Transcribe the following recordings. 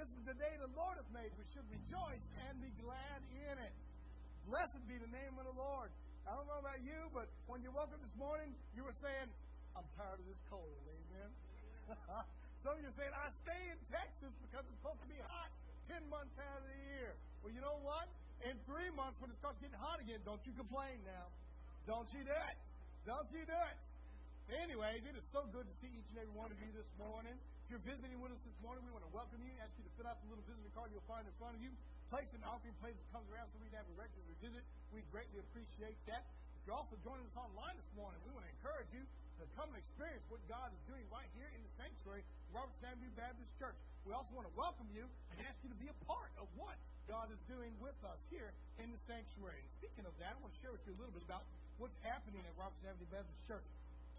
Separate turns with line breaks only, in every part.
This is the day the Lord has made. We should rejoice and be glad in it. Blessed be the name of the Lord. I don't know about you, but when you woke up this morning, you were saying, I'm tired of this cold. Amen. Some of you are saying, I stay in Texas because it's supposed to be hot 10 months out of the year. Well, you know what? In three months, when it starts getting hot again, don't you complain now. Don't you do it. Don't you do it. Anyways, it is so good to see each and every one of you this morning. If you're visiting with us this morning, we want to welcome you, ask you to fill out the little visitor card you'll find in front of you. Place an offering plate that comes around so we can have a record regular visit. We greatly appreciate that. If you're also joining us online this morning, we want to encourage you to come and experience what God is doing right here in the sanctuary, Robertson Avenue Baptist Church. We also want to welcome you and ask you to be a part of what God is doing with us here in the sanctuary. And Speaking of that, I want to share with you a little bit about what's happening at Robertson Avenue Baptist Church.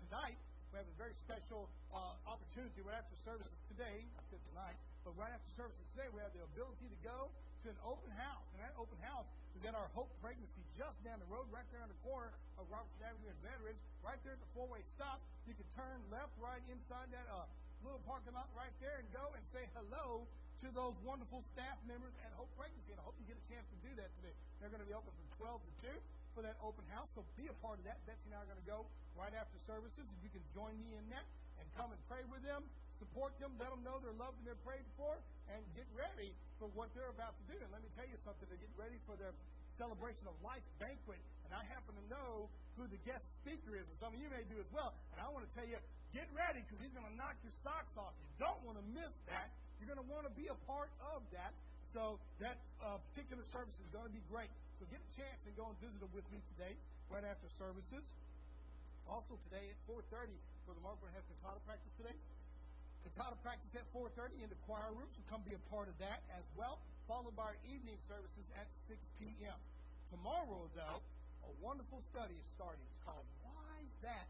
Tonight, we have a very special uh, opportunity right after services today. I said tonight, but right after services today, we have the ability to go to an open house. And that open house is at our Hope Pregnancy just down the road, right there on the corner of Robertson Avenue and Veterans, right there at the four way stop. You can turn left, right inside that uh, little parking lot right there and go and say hello to those wonderful staff members at Hope Pregnancy. And I hope you get a chance to do that today. They're going to be open from 12 to 2 for that open house. So be a part of that. Betsy and I are going to go right after services. If you can join me in that and come and pray with them, support them, let them know they're loved and they're prayed for, and get ready for what they're about to do. And let me tell you something, they're getting ready for their celebration of life banquet. And I happen to know who the guest speaker is, and some of you may do as well. And I want to tell you, get ready because he's going to knock your socks off. You don't want to miss that. You're going to want to be a part of that. So that uh, particular service is going to be great. So get a chance and go and visit them with me today, right after services. Also today at 4.30, Brother Mark, we're going to have cantata practice today. Cantata practice at 4.30 in the choir room, so come be a part of that as well, followed by our evening services at 6 p.m. Tomorrow, though, a wonderful study is starting. It's called Why is That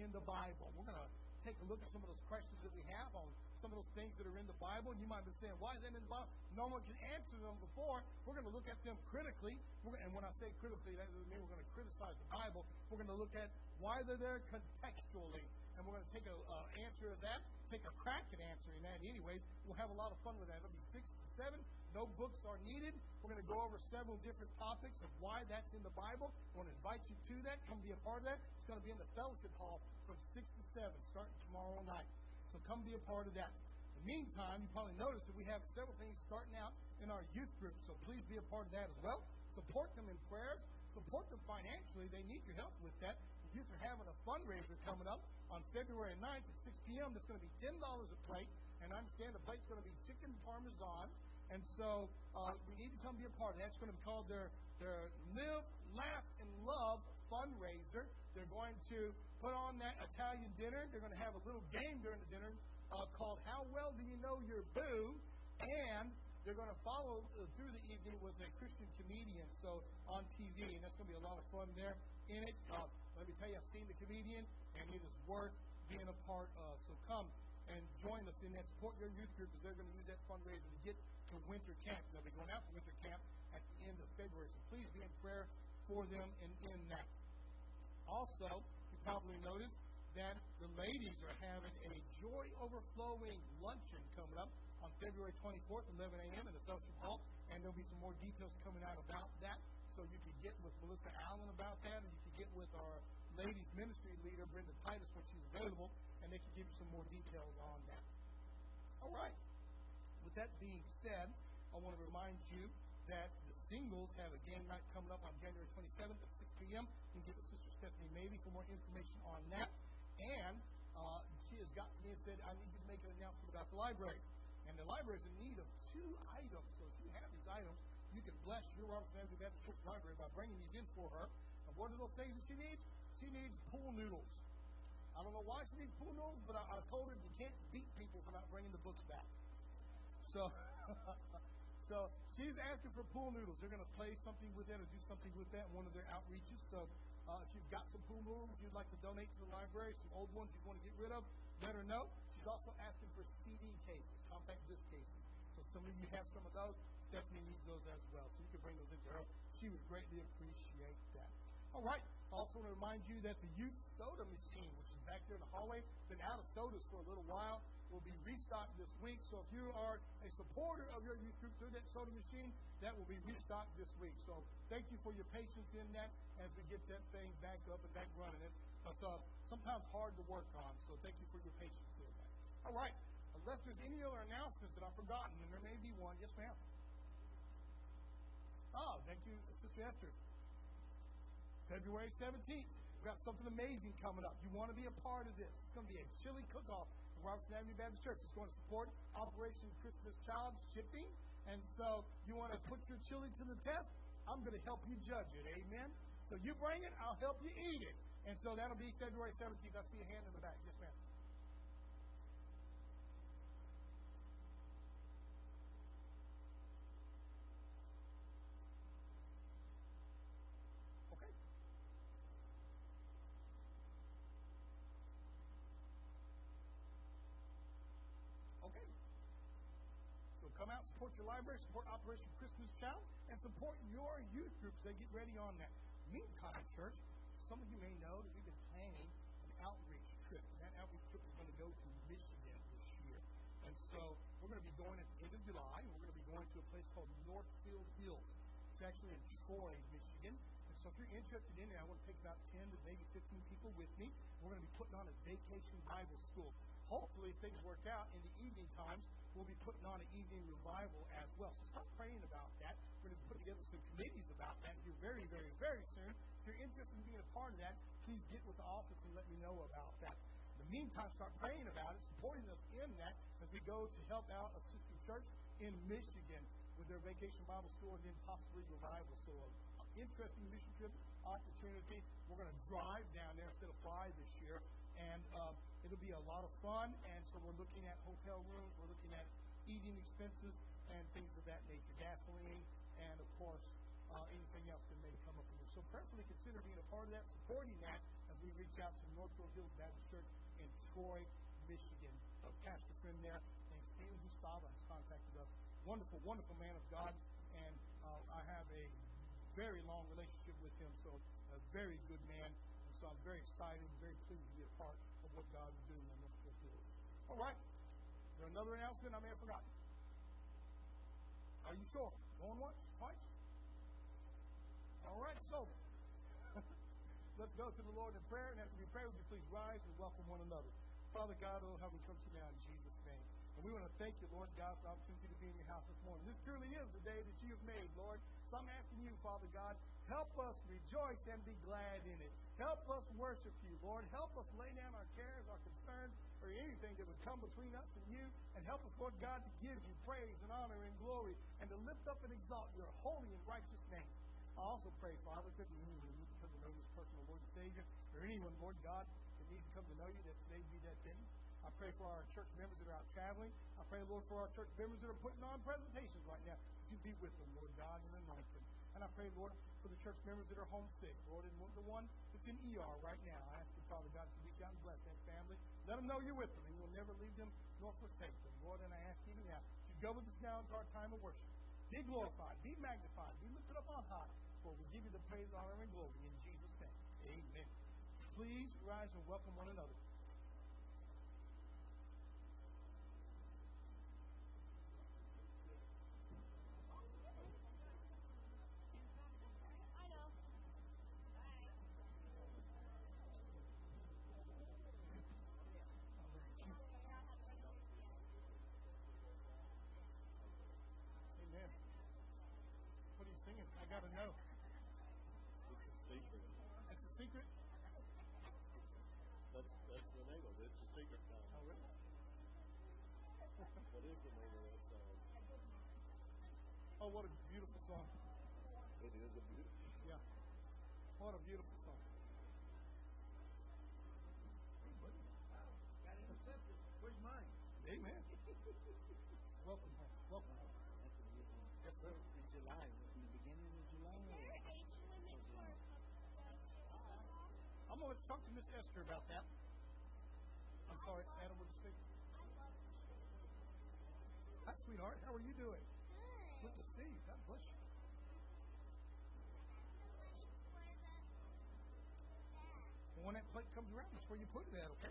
in the Bible? We're going to take a look at some of those questions that we have on some of those things that are in the Bible. And you might be saying, why is that in the Bible? No one can answer them before. We're going to look at them critically. and when I say critically, that doesn't mean we're going to criticize the Bible. We're going to look at why they're there contextually. And we're going to take an uh, answer of that, take a crack at answering that anyways. We'll have a lot of fun with that. It'll be six to seven. No books are needed. We're going to go over several different topics of why that's in the Bible. I want to invite you to that. Come be a part of that. It's going to be in the fellowship hall from 6 to 7, starting tomorrow night. So come be a part of that. In the meantime, you probably noticed that we have several things starting out in our youth group, so please be a part of that as well. Support them in prayer. Support them financially. They need your help with that. The youth are having a fundraiser coming up on February 9th at 6 p.m. That's going to be $10 a plate, and I understand the plate's going to be chicken parmesan. And so uh, we need to come be a part of that. It's going to be called their, their Live, Laugh, and Love fundraiser. They're going to put on that Italian dinner. They're going to have a little game during the dinner uh, called How Well Do You Know Your Boo? And they're going to follow uh, through the evening with a Christian comedian so on TV, and that's going to be a lot of fun there in it. Uh, let me tell you, I've seen the comedian, and it is worth being a part of. So come and join us in that. Support your youth group because they're going to use that fundraiser to get to winter camp. They'll be going out to winter camp at the end of February. So please be in prayer for them and in that. Also, probably noticed that the ladies are having a joy overflowing luncheon coming up on February 24th, 11 a.m. in the Fellowship Hall, and there'll be some more details coming out about that. So you can get with Melissa Allen about that, and you can get with our ladies ministry leader, Brenda Titus, when she's available, and they can give you some more details on that. All right. With that being said, I want to remind you that the singles have a game night coming up on January 27th at 6 p.m. You can get with Sister Stephanie Maybe for more information on that. And uh, she has got to me and said, I need you to make an announcement about the library. And the library is in need of two items. So if you have these items, you can bless your Robertson Avenue Baptist Church Library by bringing these in for her. And what are those things that she needs? She needs pool noodles. I don't know why she needs pool noodles, but I, I told her you can't beat people for not bringing the books back. So, so she's asking for pool noodles. They're going to play something with that or do something with that in one of their outreaches. So uh, if you've got some pool noodles you'd like to donate to the library, some old ones you want to get rid of, let her know. She's also asking for CD cases, compact disc cases. So some of you have some of those. Stephanie needs those as well. So you can bring those into her. She would greatly appreciate that. All right. Also want to remind you that the youth soda machine, which is back there in the hallway. Been out of sodas for a little while. Will be restocked this week. So if you are a supporter of your youth group through that soda machine, that will be restocked this week. So thank you for your patience in that as we get that thing back up and back running. It's uh, sometimes hard to work on. So thank you for your patience in that. All right. Unless there's any other announcements that I've forgotten, and there may be one. Yes, ma'am. Oh, thank you, Sister Esther. February 17th. We've got something amazing coming up. You want to be a part of this. It's going to be a chili cook-off at Robertson Avenue Baptist Church. It's going to support Operation Christmas Child shipping. And so you want to put your chili to the test? I'm going to help you judge it. Amen? So you bring it, I'll help you eat it. And so that'll be February 17th. I see a hand in the back. Yes, ma'am. Support your library, support Operation Christmas Child, and support your youth groups. They get ready on that. Meantime, church, some of you may know that we've been planning an outreach trip. And that outreach trip is going to go to Michigan this year. And so we're going to be going at the end of July, we're going to be going to a place called Northfield Hills. It's actually in Troy, Michigan. And so if you're interested in it, I want to take about 10 to maybe 15 people with me. We're going to be putting on a vacation Bible school. Hopefully, things work out in the evening times, we'll be putting on an evening revival as well. So start praying about that. We're going to put together some committees about that here very, very, very soon. If you're interested in being a part of that, please get with the office and let me know about that. In the meantime, start praying about it, supporting us in that as we go to help out a sister church in Michigan with their vacation Bible school and then possibly revival. So, an interesting mission trip opportunity. We're going to drive down there instead of fly this year and uh, it'll be a lot of fun. And so we're looking at hotel rooms, we're looking at eating expenses and things of that nature, gasoline, and of course uh, anything else that may come up in this. So prayerfully consider being a part of that, supporting that as we reach out to Northfield Hills Baptist Church in Troy, Michigan. A pastor friend there named Stephen Gustavo has contacted us. Wonderful, wonderful man of God, and uh, I have a very long relationship with him, so a very good man And so I'm very excited, very pleased to be a part of what God is doing in Hills. All right. Is there another announcement I may have forgotten? Are you sure? Going once? Twice? All right, so let's go to the Lord in prayer. And after we pray, would you please rise and welcome one another? Father God, oh, how we come to you now in Jesus' name. And we want to thank you, Lord God, for the opportunity to be in your house this morning. This truly is the day that you have made, Lord. So I'm asking you, Father God, help us rejoice and be glad in it. Help us worship you, Lord. Help us lay down our cares, our concerns, or anything that would come between us and you. And help us, Lord God, to give you praise and honor and glory and to lift up and exalt your holy and righteous name. I also pray, Father, that we need to come to know this personal Lord and Savior, or anyone, Lord God, that needs to come to know you, that today be that day. I pray for our church members that are out traveling. I pray, Lord, for our church members that are putting on presentations right now. You be with them, Lord God, and anoint them. And I pray, Lord, for the church members that are homesick, Lord, and the one that's in ER right now. I ask you, Father God, to reach out and bless that family. Let them know you're with them. You will never leave them nor forsake them, Lord. And I ask even now, to go with us now into our time of worship. Be glorified, be magnified, be lifted up on high. For we give you the praise, honor, and glory in Jesus' name. Amen. Please rise and welcome one another. got to know.
It's a secret.
That's a secret?
That's that's the name of it. It's a secret song.
Oh, really?
What is the name of that song?
Oh, what a beautiful song.
It is a beautiful
Yeah. What a beautiful song.
Where's mine?
Amen. Welcome home. Welcome home.
Yes, sir. In July. In the beginning of July.
I'm going to talk to Miss Esther about that. I'm sorry, Adam, would you speak? Hi, sweetheart. How are you doing? Good. Good to see you. God bless you. When that plate comes around, that's where you put it at, okay?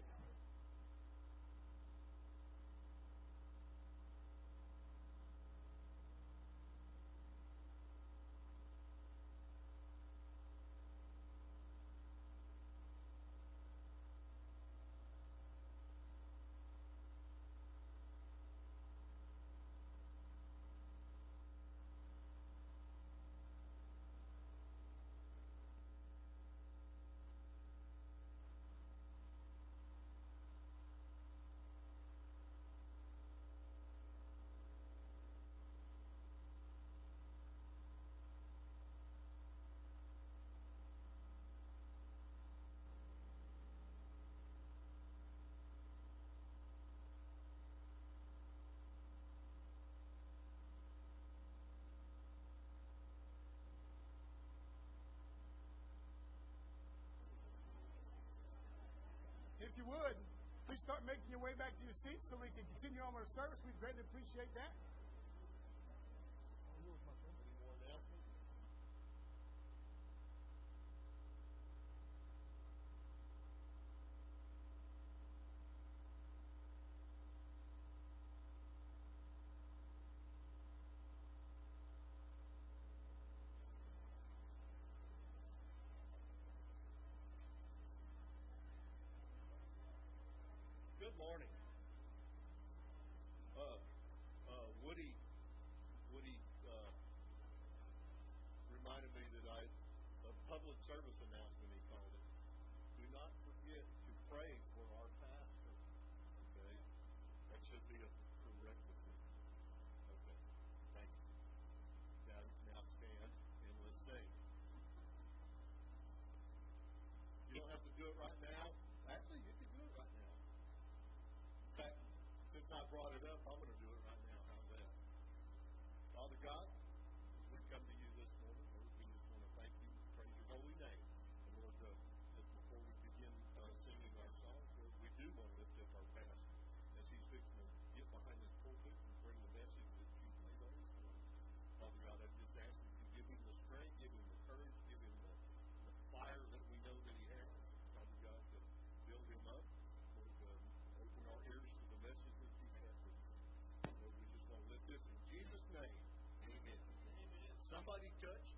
start making your way back to your seats so we can continue on with our service. We greatly appreciate that.
brought it up, I'm going to somebody,
church?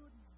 good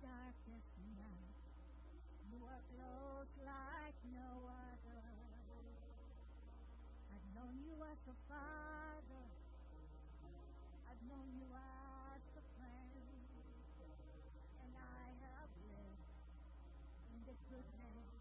darkest night. You are close like no other. I've known you as a father. I've known you as a friend. And I have lived in the goodness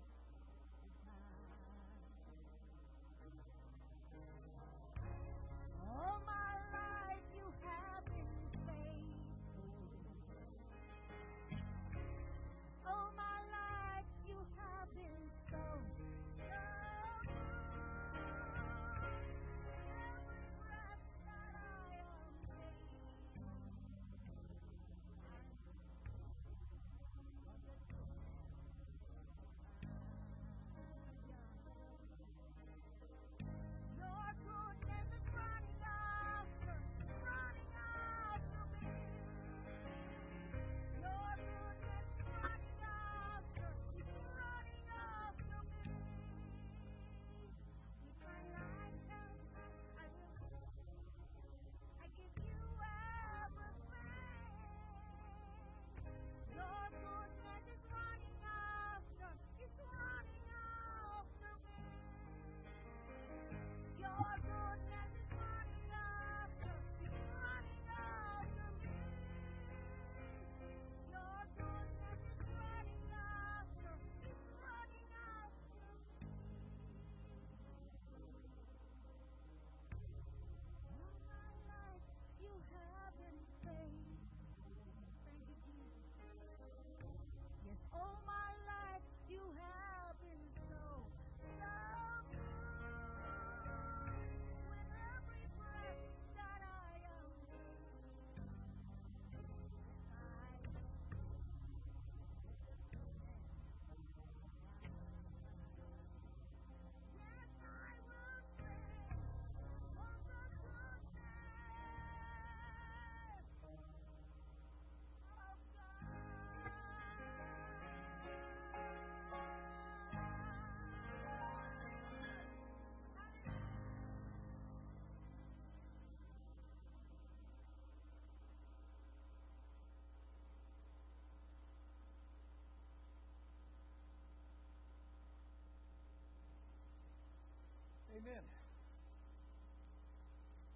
Amen.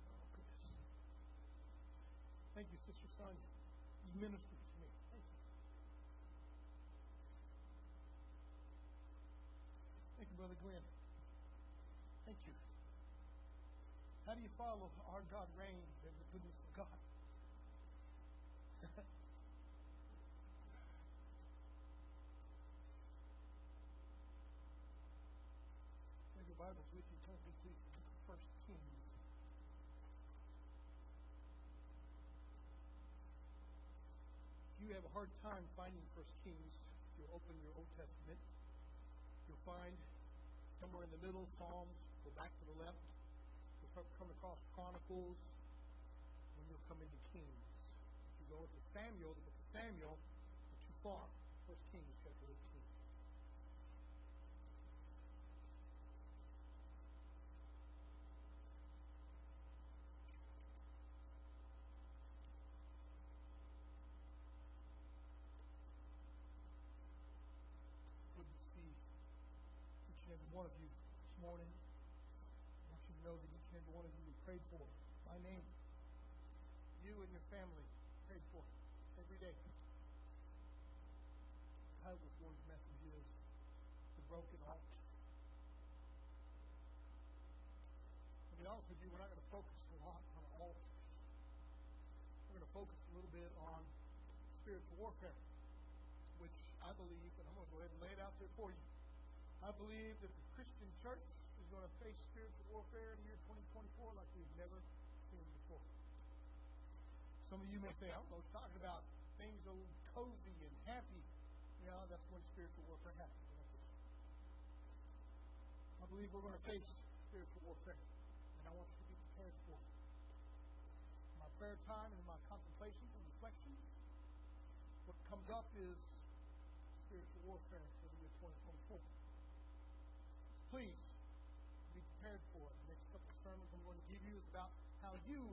Oh, Thank you, Sister Sonia. You ministered to me. Thank you. Thank you, Brother Glenn. Thank you. How do you follow our God reigns and the goodness of God? you have a hard time finding First Kings, You open your Old Testament. You'll find somewhere in the middle Psalms. Go back to the left. You'll come across Chronicles, and you'll come into Kings. If you go into Samuel, the book of Samuel, you're too far. First Kings one of you this morning. I want you to know that each and every one of you prayed for by name. You and your family prayed for every day. The title this morning's message is The Broken Altar. To be honest with you, we're not going to focus a lot on altars. We're going to focus a little bit on spiritual warfare, which I believe, and I'm going to go ahead and lay it out there for you. I believe that the Christian church is going to face spiritual warfare in the year 2024 like we've never seen before. Some of you may say, I don't know, talking about things so cozy and happy. Know, that's when spiritual warfare happens. I believe we're going to face spiritual warfare, and I want you to be prepared for it. In my prayer time and my contemplations and reflections, what comes up is spiritual warfare for the year 2024. Please be prepared for it. The next couple of sermons I'm going to give you is about how you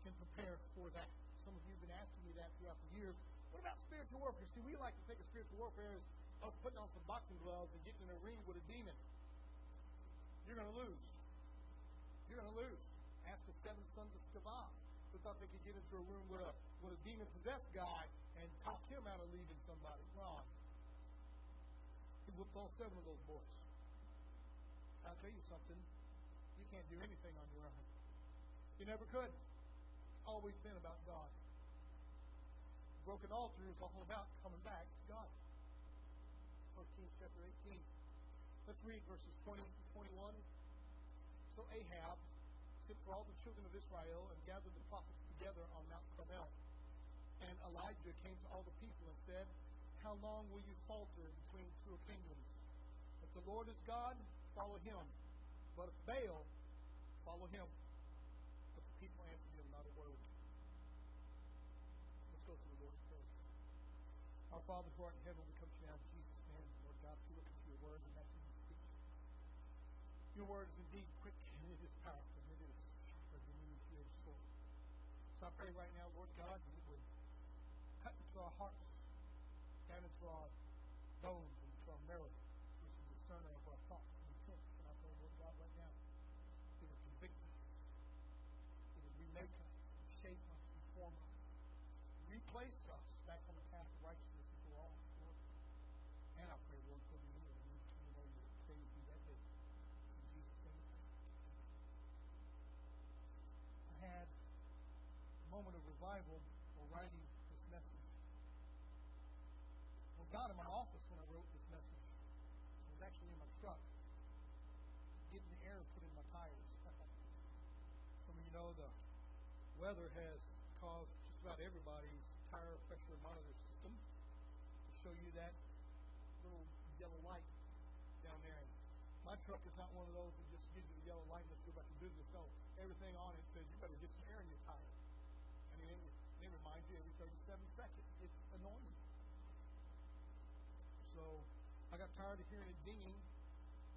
can prepare for that. Some of you have been asking me that throughout the years. What about spiritual warfare? See, we like to think of spiritual warfare as us putting on some boxing gloves and getting in a ring with a demon. You're going to lose. You're going to lose. The seven sons of Sceva who thought they could get into a room with a with a demon possessed guy and talk him out of leaving somebody. Wrong. He whooped all seven of those boys. I'll tell you something. You can't do anything on your own. You never could. It's always been about God. Broken altar is all about coming back to God. 1 Kings chapter 18. Let's read verses 20 to 21. So Ahab sent for all the children of Israel and gathered the prophets together on Mount Carmel. And Elijah came to all the people and said, How long will you falter between two opinions? If the Lord is God, follow him. But if Baal, follow him. But the people answered him not a word. Let's go to the Lord's Prayer. Our Father who art in heaven, we come to you now in Jesus' name. Lord God, we look into your word and message you speak. Your word is indeed quick and it is powerful and it is sharper than any two-edged sword. So I pray right now, Lord God, that you would cut into our hearts, down into our bones, and into our marrow, which is the discerner of our thoughts and intents. And I pray, Lord God, right now, it would convict us, it would remake us, shape us, reform us, replace us back on the path of righteousness for all. Lord. And I pray, Lord, for the of the to know that today would be that day. In Jesus' name. I had a moment of revival while writing this message. Well, God in my office when I wrote this message. I was actually in my truck getting air put in my tires. Some of you know the weather has caused just about everybody's monitor system to show you that little yellow light down there. And my truck is not one of those that just gives you the yellow light and let's go back to business. No, everything on it says you better get some air in your tire. I mean, it, it reminds you every 37 seconds. It's annoying. So I got tired of hearing it dinging,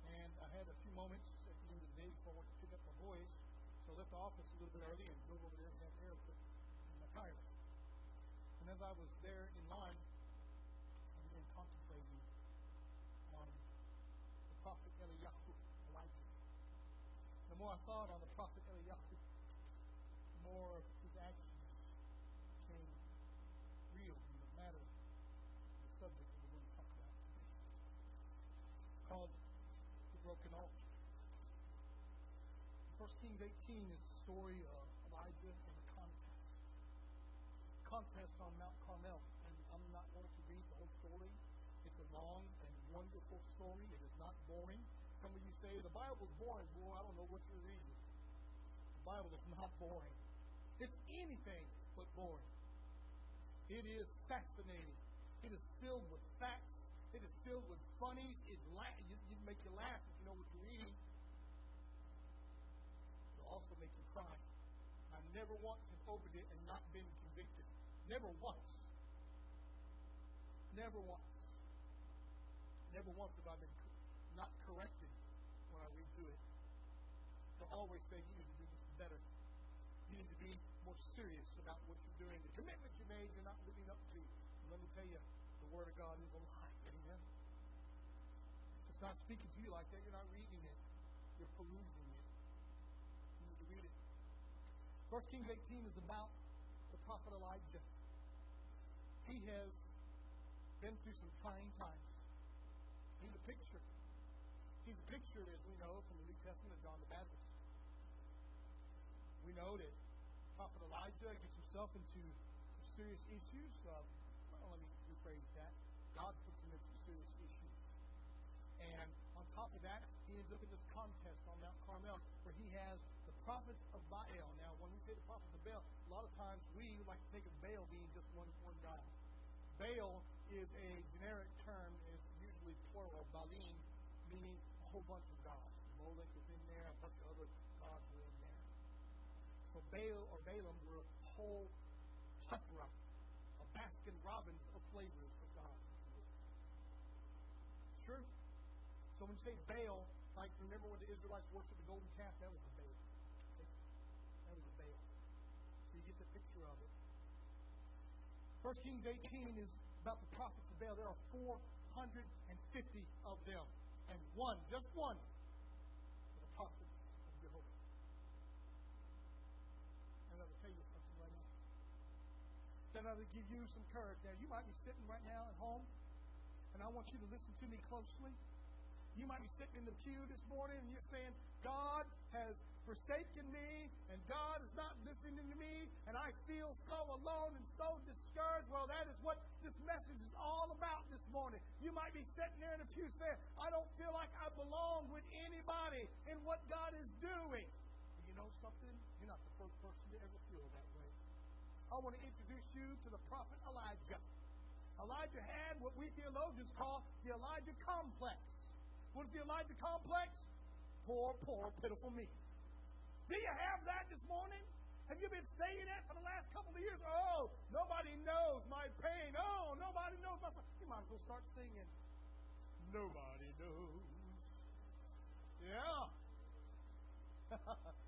and I had a few moments at the end of the day before I went to pick up my boys. So I left the office a little bit early and drove over there and had air put in my tires. And as I was there in line, I began contemplating on the prophet Eliyahu, Elijah. The more I thought on the prophet Eliyahu, the more his actions became real in the matter of the subject that we're going to talk about today. Called the broken altar. 1 Kings 18 is the story of Elijah and. Contest on Mount Carmel. And I'm not going to read the whole story. It's a long and wonderful story. It is not boring. Some of you say, the Bible's boring. Well, I don't know what you're reading. The Bible is not boring. It's anything but boring. It is fascinating. It is filled with facts. It is filled with funnies. It la- you, you make you laugh if you know what you're reading. It'll also make you cry. I never once have opened it and not been. Never once. Never once. Never once have I been not corrected when I read through it. But always say you need to do better. You need to be more serious about what you're doing. The commitment you made, you're not living up to. And let me tell you, the Word of God is alive. Amen. If it's not speaking to you like that, you're not reading it. You're perusing it. You need to read it. First Kings 18 is about the prophet Elijah. He has been through some trying times. He's a picture. He's a picture, as we know from the New Testament of John the Baptist. We know that Prophet Elijah gets himself into some serious issues. Uh, well, let me rephrase that. God puts him into serious issues. And on top of that, he ends up in this contest on Mount Carmel where he has prophets of Baal. Now, when we say the prophets of Baal, a lot of times we like to think of Baal being just one, one guy. Baal is a generic term, is usually plural, Baalim, meaning a whole bunch of gods. Molech is in there, a bunch of other gods are in there. So Baal or Baalim were a whole plethora, a Baskin Robbins of flavors of God. True? So when you say Baal, like remember when the Israelites worshiped the golden calf, that was 1 Kings 18 is about the prophets of Baal. There are 450 of them. And one, just one, the prophet of Jehovah. And I will tell you something right now. That I will give you some courage. Now, you might be sitting right now at home, and I want you to listen to me closely. You might be sitting in the pew this morning and you're saying, God has forsaken me and God is not listening to me and I feel so alone and so discouraged. Well, that is what this message is all about this morning. You might be sitting there in the pew saying, I don't feel like I belong with anybody in what God is doing. You know something? You're not the first person to ever feel that way. I want to introduce you to the prophet Elijah. Elijah had what we theologians call the Elijah complex. What is the Elijah complex? Poor, poor, pitiful me. Do you have that this morning? Have you been saying that for the last couple of years? Oh, nobody knows my pain. Oh, nobody knows my pain. You might as well start singing. Nobody knows. Yeah.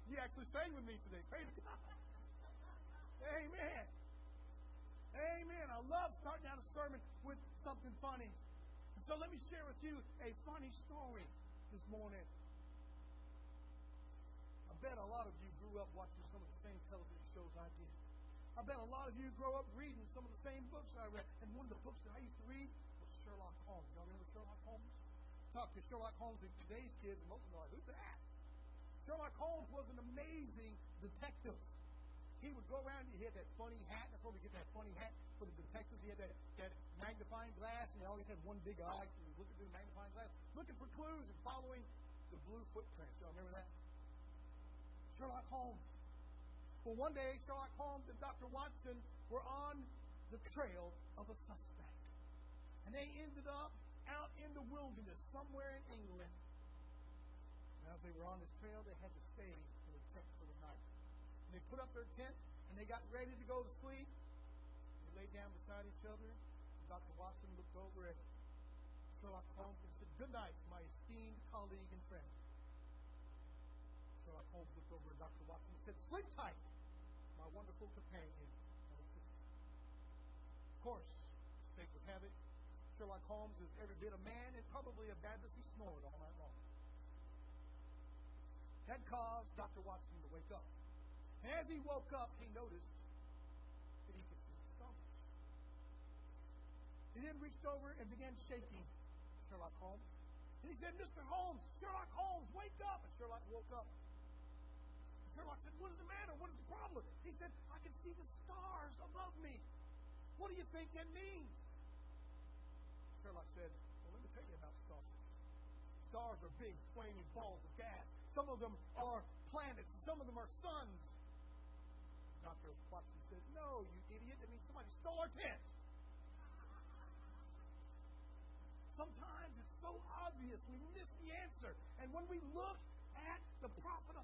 you actually sang with me today. Praise God. Amen. Amen. I love starting out a sermon with something funny. So let me share with you a funny story this morning. Bet a lot of you grew up watching some of the same television shows I did. I bet a lot of you grow up reading some of the same books I read. And one of the books that I used to read was Sherlock Holmes. Y'all remember Sherlock Holmes? Talk to Sherlock Holmes and today's kids, and most of them are like, who's that? Sherlock Holmes was an amazing detective. He would go around, he had that funny hat. That's where we get that funny hat for the detectives. He had that, that magnifying glass, and he always had one big eye. He was looking through the magnifying glass, looking for clues and following the blue footprints. Y'all remember that? Sherlock Holmes. Well, one day, Sherlock Holmes and Dr. Watson were on the trail of a suspect. And they ended up out in the wilderness somewhere in England. And as they were on this trail, they had to stay in a tent for the night. And they put up their tent and they got ready to go to sleep. They laid down beside each other. Dr. Watson looked over at Sherlock Holmes and said, Good night, my esteemed colleague and friend. Sherlock Holmes looked over at Dr. Watson and said, Sleep tight, my wonderful companion. Of course, fate would have it, Sherlock Holmes is every bit a man and probably as bad as he snored all night long. That caused Dr. Watson to wake up. And as he woke up, he noticed that he could feel stones. He then reached over and began shaking Sherlock Holmes. And he said, Mr. Holmes, Sherlock Holmes, wake up! And Sherlock woke up. Sherlock said, What is the matter? What is the problem? He said, I can see the stars above me. What do you think that means? Sherlock said, Well, let me tell you about stars. Stars are big, flaming balls of gas. Some of them are planets, some of them are suns. Dr. Watson said, No, you idiot. That means somebody stole our tent. Sometimes it's so obvious we miss the answer. And when we look at the prophet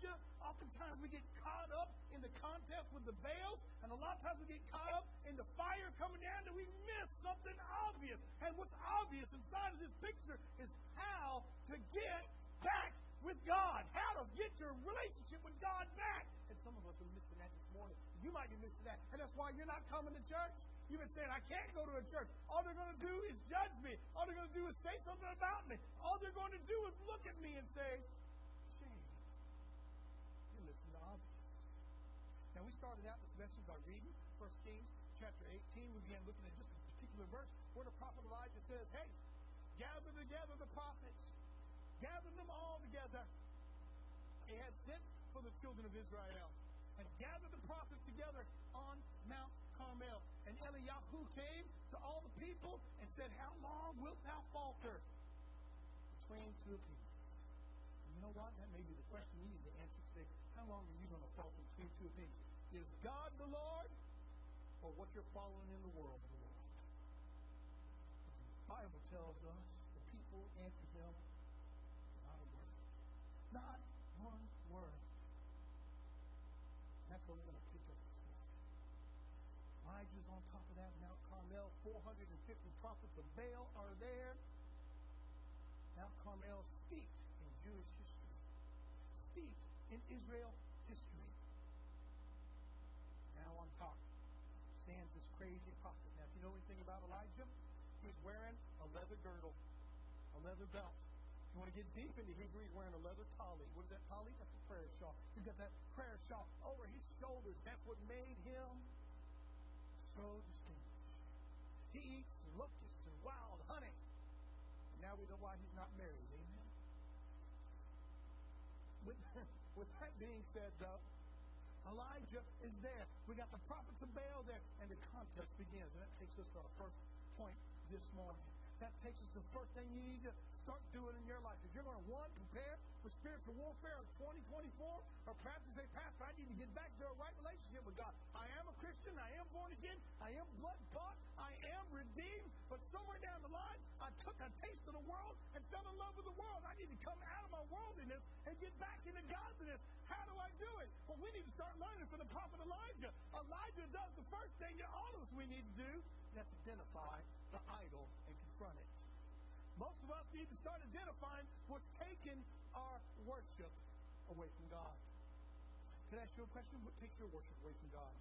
Elijah, oftentimes we get caught up in the contest with the Baals, and a lot of times we get caught up in the fire coming down and we miss something obvious. And what's obvious inside of this picture is how to get back with God. How to get your relationship with God back. And some of us are missing that this morning. You might be missing that. And that's why you're not coming to church. You've been saying, I can't go to a church. All they're going to do is judge me. All they're going to do is say something about me. All they're going to do is look at me and say, shame. You're listening to obvious. Now, we started out this message by reading 1 Kings chapter 18. We began looking at just a particular verse where the prophet Elijah says, Hey, gather together the prophets, gather them all together. He had sent for the children of Israel and gathered the prophets together on Mount Carmel. And Eliyahu came to all the people and said, How long wilt thou falter between two opinions? You know what? That may be the question you need to answer today. How long are you going to falter between two opinions? Is God the Lord or what you're following in the world the Lord? The Bible tells us the people answered him not a word. Not one word. That's what we're going to pick up. Elijah's on top of that Mount Carmel. 450 prophets of Baal are there. Mount Carmel steeped in Jewish history, steeped in Israel history. Now on top stands this crazy prophet. Now, if you know anything about Elijah, he's wearing a leather girdle, a leather belt. If you want to get deep into Hebrew, he's wearing a leather tallit. What is that tallit? That's a prayer shawl. He's got that prayer shawl over his shoulders. That's what made him so distinguished. He eats locusts and wild honey. And now we know why he's not married. Amen. With, with that being said, though, Elijah is there. We got the prophets of Baal there, and the contest begins. And that takes us to our first point this morning. That takes us to the first thing you need to start doing in your life. If you're going to, one, prepare for spiritual warfare of 2024, or perhaps you say, Pastor, I need to get back to a right relationship with God. I am a Christian. I am born again. I am blood bought. I am redeemed. But somewhere down the line, I took a taste of the world and fell in love with the world. I need to come out of my worldliness and get back into godliness. How do I do it? Well, we need to start learning from the prophet Elijah. Elijah does the first thing that all of us we need to do. That's identify the idol and confront it. Most of us need to start identifying what's taken our worship away from God. Can I ask you a question? What takes your worship away from God?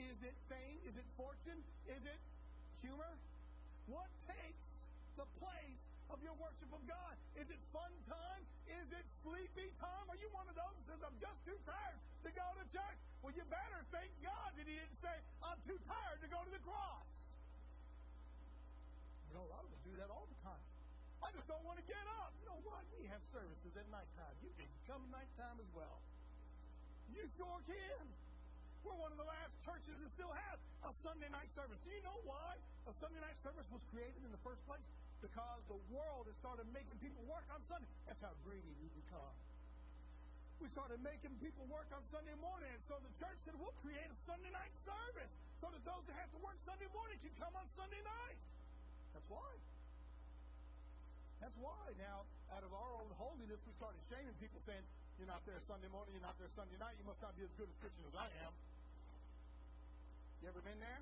Is it fame? Is it fortune? Is it humor? What takes the place of your worship of God? Is it fun time? Is it sleepy time? Are you one of those that says, I'm just too tired to go to church? Well, you better thank God that He didn't say, I'm too tired to go to the cross. Know, of us do that all the time. I just don't want to get up. You know what? We have services at nighttime. You can come nighttime as well. You sure can. We're one of the last churches that still has a Sunday night service. Do you know why a Sunday night service was created in the first place? Because the world has started making people work on Sunday. That's how greedy we become. We started making people work on Sunday morning, and so the church said, we'll create a Sunday night service so that those that have to work Sunday morning can come on Sunday night. That's why. That's why. Now, out of our own holiness, we started shaming people saying, You're not there Sunday morning, you're not there Sunday night, you must not be as good a Christian as I am. You ever been there?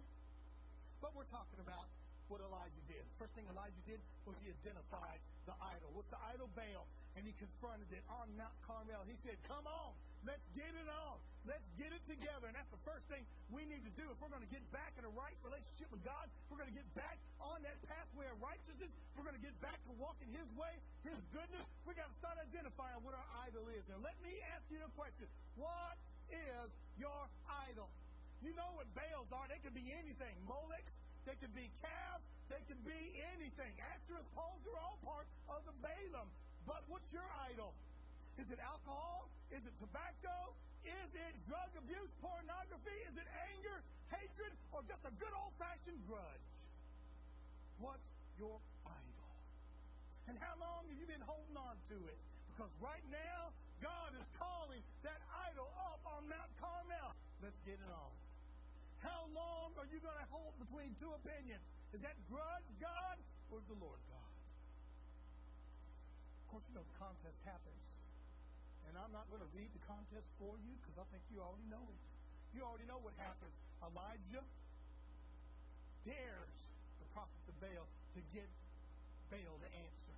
But we're talking about what Elijah did. First thing Elijah did was he identified the idol. What's the idol? Baal. And he confronted it on Mount Carmel. He said, Come on, let's get it on. Let's get it together. And that's the first thing we need to do. If we're going to get back in a right relationship with God, we're going to get back on that pathway of righteousness, we're going to get back to walking His way, His goodness, we got to start identifying what our idol is. Now, let me ask you a question. What is your idol? You know what Baals are. They could be anything. Molech, they could be calves, they could be anything. Poles are all part of the Baalim. But what's your idol? Is it alcohol? Is it tobacco? Is it drug abuse, pornography? Is it anger, hatred, or just a good old fashioned grudge? What's your idol? And how long have you been holding on to it? Because right now, God is calling that idol up on Mount Carmel. Let's get it on. How long are you going to hold between two opinions? Is that God or is the Lord God? Of course, you know the contest happens. And And I'm not going to read the contest for you because I think you already know it. You already know what happened. Elijah dares the prophets of Baal to get Baal to answer.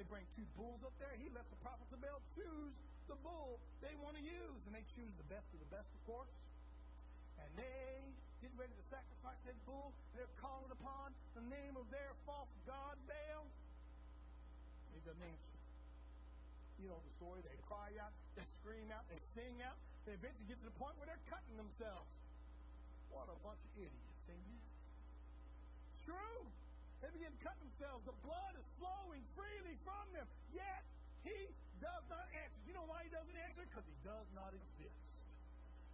They bring two bulls up there. He lets the prophets of Baal choose the bull they want to use. And they choose the best of the best, of course. And they get ready to sacrifice that bull. They're calling upon the name of their false god, Baal. He doesn't answer. You know the story. They cry out, they scream out, they sing out. They eventually get to the point where they're cutting themselves. What a bunch of idiots, amen? True. They begin to cut themselves. The blood is flowing freely from them. Yet, he does not answer. You know why he doesn't answer? Because he does not exist.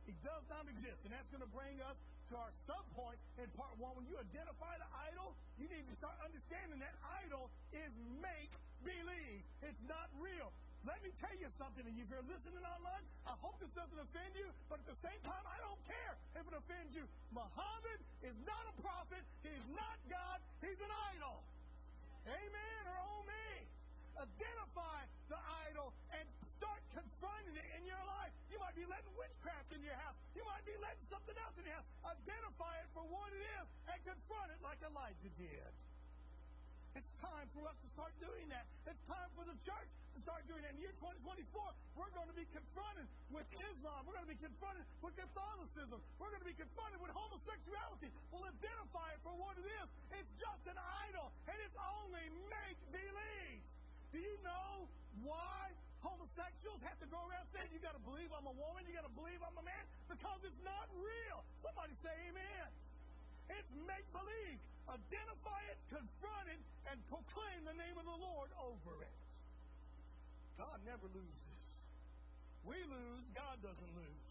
He does not exist. And that's going to bring us to our sub point in part one. When you identify the idol, you need to start understanding that idol is make believe. It's not real. Let me tell you something, and if you're listening online, I hope this doesn't offend you, but at the same time, I don't care if it offends you. Muhammad is not a prophet, he's not God, he's an idol. Amen or oh me. Identify the idol and start confronting it in your life. You might be letting witchcraft in your house. You might be letting something else in your house. Identify it for what it is and confront it like Elijah did. It's time for us to start doing that. It's time for the church to start doing that. In year 2024, we're going to be confronted with Islam. We're going to be confronted with Catholicism. We're going to be confronted with homosexuality. We'll identify it for what it is. It's just an idol, and it's only make believe. Do you know why homosexuals have to go around saying, You got to believe I'm a woman, you got to believe I'm a man? Because it's not real. Somebody say amen. It's make believe. Identify it, confront it, and proclaim the name of the Lord over it. God never loses. We lose, God doesn't lose.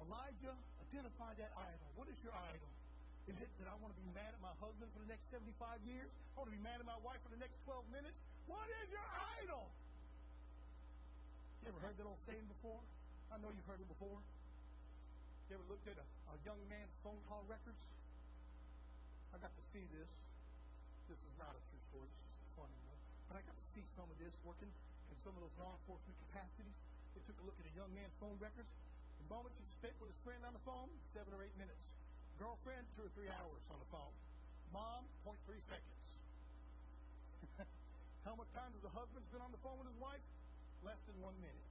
Elijah, identify that idol. What is your idol? Is it that I want to be mad at my husband for the next 75 years? I want to be mad at my wife for the next 12 minutes? What is your idol? You ever heard that old saying before? I know you've heard it before. You ever looked at a, a young man's phone call records? I got to see this. This is not a true story. It's just funny one. But I got to see some of this working in some of those law enforcement capacities. They took a look at a young man's phone records. The moment he spent with his friend on the phone, seven or eight minutes. Girlfriend, two or three hours on the phone. Mom, 0.3 seconds. How much time has the husband spent on the phone with his wife? Less than one minute.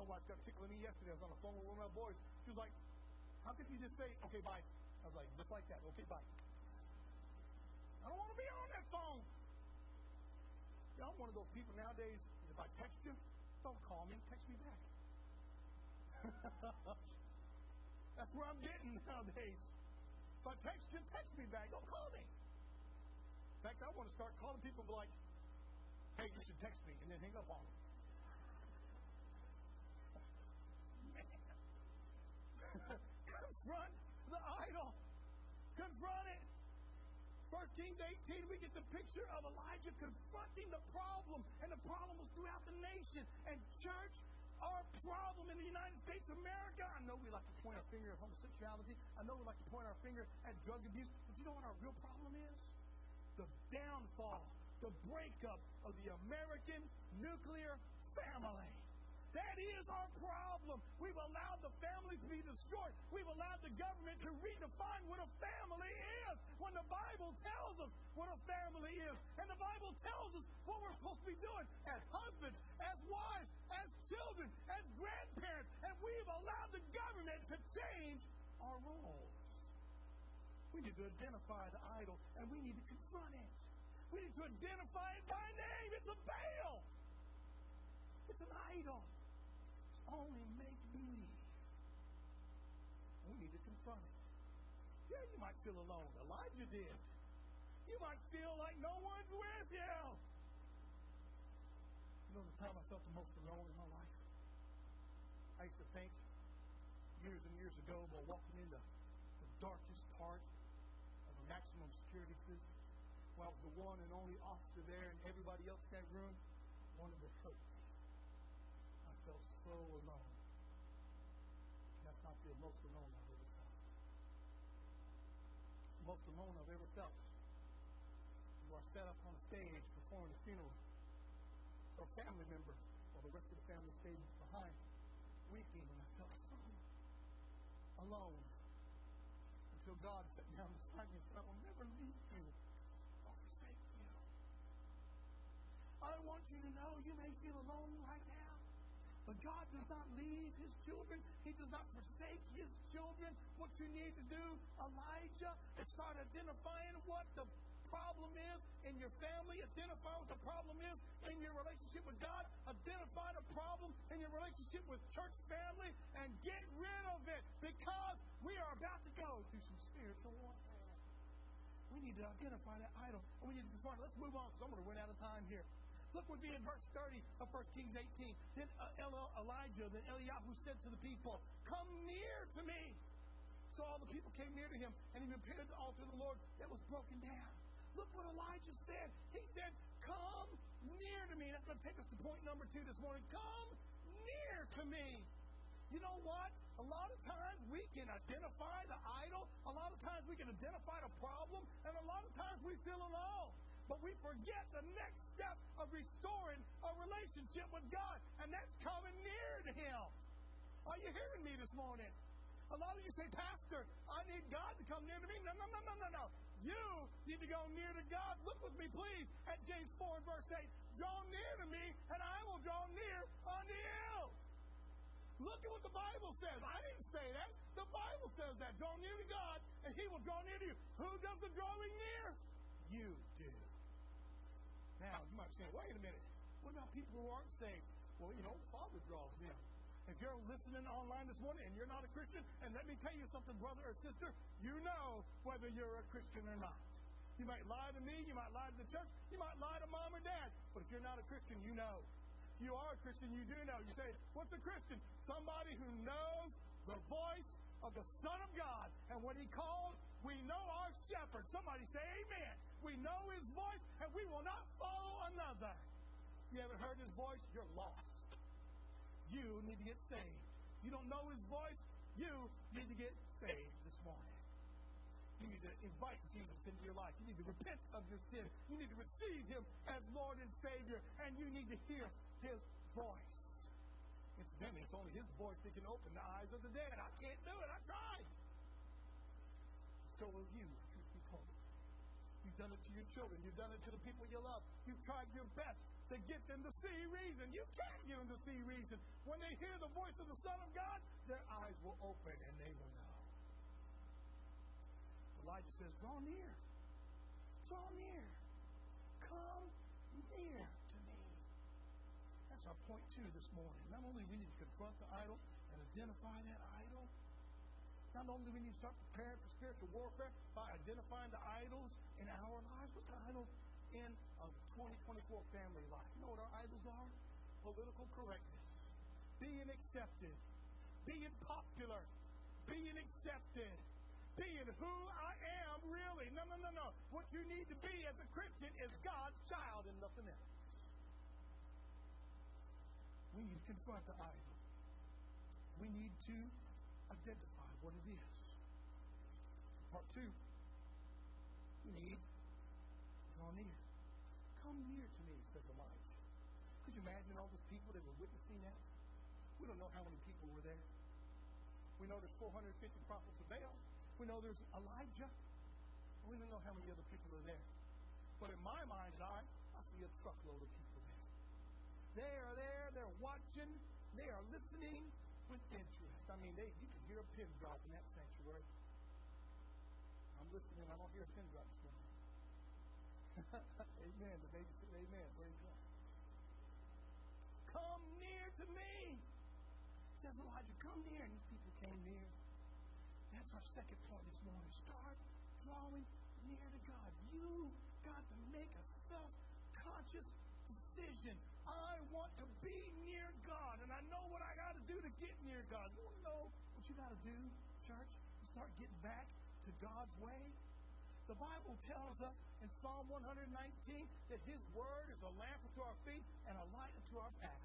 My wife got tickling me yesterday. I was on the phone with one of my boys. She was like, How could you just say, okay, bye? I was like, just like that. Okay, bye. I don't want to be on that phone. Know, I'm one of those people nowadays, if I text you, don't call me, text me back. That's where I'm getting nowadays. If I text you, text me back. Don't call me. In fact, I want to start calling people like, hey, you should text me, and then hang up on them. Confront the idol. Confront it. First Kings 18, we get the picture of Elijah confronting the problem, and the problem was throughout the nation. And church, our problem in the United States of America, I know we like to point our finger at homosexuality. I know we like to point our finger at drug abuse. But you know what our real problem is? The downfall, the breakup of the American nuclear family. That is our problem. We've allowed the family to be destroyed. We've allowed the government to redefine what a family is when the Bible tells us what a family is. And the Bible tells us what we're supposed to be doing as husbands, as wives, as children, as grandparents. And we've allowed the government to change our roles. We need to identify the idol and we need to confront it. We need to identify it by name. It's a Baal. It's an idol only make believe. We need to confront it. Yeah, you might feel alone. Elijah did. You might feel like no one's with you. You know the time I felt the most alone in my life? I used to think years and years ago while walking into the darkest part of a maximum security prison, while the one and only officer there and everybody else in that room wanted to hurt felt so alone. That's not the most alone I've ever felt. The most alone I've ever felt. You are set up on a stage performing a funeral for a family member while the rest of the family stayed behind, weeping, and I felt so alone until God sat down beside me and said, I will never leave you or forsake you. I want you know you may feel alone right now. But God does not leave his children. He does not forsake his children. What you need to do, Elijah, is start identifying what the problem is in your family, identify what the problem is in your relationship with God, identify the problem in your relationship with church family, and get rid of it because we are about to go through some spiritual warfare. We need to identify that idol, we need to it. Let's move on because I'm going to run out of time here. Look with me in verse 30 of 1 Kings 18. Then uh, Elijah, then Eliyahu said to the people, Come near to me. So all the people came near to him, and he repaired the altar of the Lord that was broken down. Look what Elijah said. He said, Come near to me. That's going to take us to point number two this morning. Come near to me. You know what? A lot of times we can identify the idol. A lot of times we can identify the problem. And a lot of times we feel alone. But we forget the next step of restoring a relationship with God. And that's coming near to Him. Are you hearing me this morning? A lot of you say, Pastor, I need God to come near to me. No, no, no, no, no, no. You need to go near to God. Look with me, please, at James 4 and verse 8. Draw near to me, and I will draw near unto you. Look at what the Bible says. I didn't say that. The Bible says that. Draw near to God, and He will draw near to you. Who does the drawing near? You do. Now, you might be saying, wait a minute. What about people who aren't saved? Well, you know, the Father draws them. If you're listening online this morning and you're not a Christian, and let me tell you something, brother or sister, you know whether you're a Christian or not. You might lie to me, you might lie to the church, you might lie to mom or dad, but if you're not a Christian, you know. If you are a Christian, you do know. You say, What's a Christian? Somebody who knows the voice of the Son of God. And when He calls, we know our shepherd. Somebody say, Amen. We know His voice, and we will not follow another. If You haven't heard His voice? You're lost you need to get saved. You don't know his voice, you need to get saved this morning. You need to invite Jesus into your life. You need to repent of your sin. You need to receive him as Lord and Savior, and you need to hear his voice. Incidentally, it's only his voice that can open the eyes of the dead. I can't do it. I tried. So will you. You've done it to your children. You've done it to the people you love. You've tried your best to get them to see reason. You can't get them to see reason. When they hear the voice of the Son of God, their eyes will open and they will know. Elijah says, Draw near. Draw near. Come near to me. That's our point two this morning. Not only we need to confront the idol and identify that idol, not only do we need to start preparing for spiritual warfare by identifying the idols in our lives, but the idols in a 2024 family life. You know what our idols are? Political correctness, being accepted, being popular, being accepted, being who I am really. No, no, no, no. What you need to be as a Christian is God's child and nothing else. We need to confront the idol. We need to identify what it is. Part two, we need draw near. Come near to me, says Elijah. Could you imagine all those people that were witnessing that? We don't know how many people were there. We know there's 450 prophets of Baal. We know there's Elijah. We don't know how many other people are there. But in my mind's eye, I see a truckload of people. They are there, they're watching, they are listening with interest. I mean, they, you can hear a pin drop in that sanctuary. I'm listening, I don't hear a pin drop amen. The baby said, Amen. Praise God. Come near to me. Says Elijah, come near. And these people came near. That's our second point this morning. Start drawing near to God. You got to make a self conscious decision. I want to be near God, and I know what I got to do to get near God. You know what you got to do, church? Start getting back to God's way. The Bible tells us in Psalm 119 that His Word is a lamp unto our feet and a light unto our path.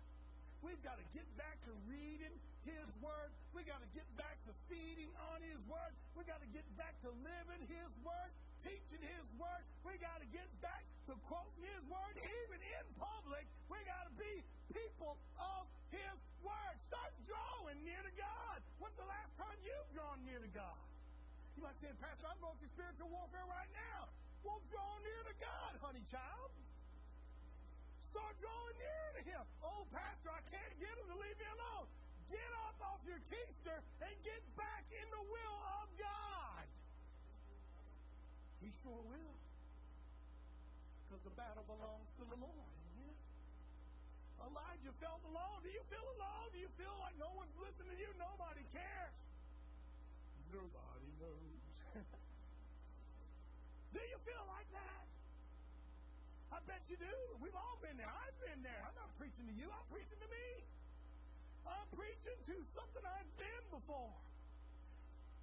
We've got to get back to reading His Word. We've got to get back to feeding on His Word. We've got to get back to living His Word. teaching His Word. We've got to get back to quoting His Word, even in public. We got to be people of His Word. Start drawing near to God. When's the last time you've drawn near to God? You might say, Pastor, I'm going through spiritual warfare right now. Well, draw near to God, honey child. Start drawing near to Him. Oh, Pastor, I can't get Him to leave me alone. Get up off your keister and get back in the will of God. He sure will. The battle belongs to the Lord. Elijah felt alone. Do you feel alone? Do you feel like no one's listening to you? Nobody cares. Nobody knows. do you feel like that? I bet you do. We've all been there. I've been there. I'm not preaching to you. I'm preaching to me. I'm preaching to something I've been before.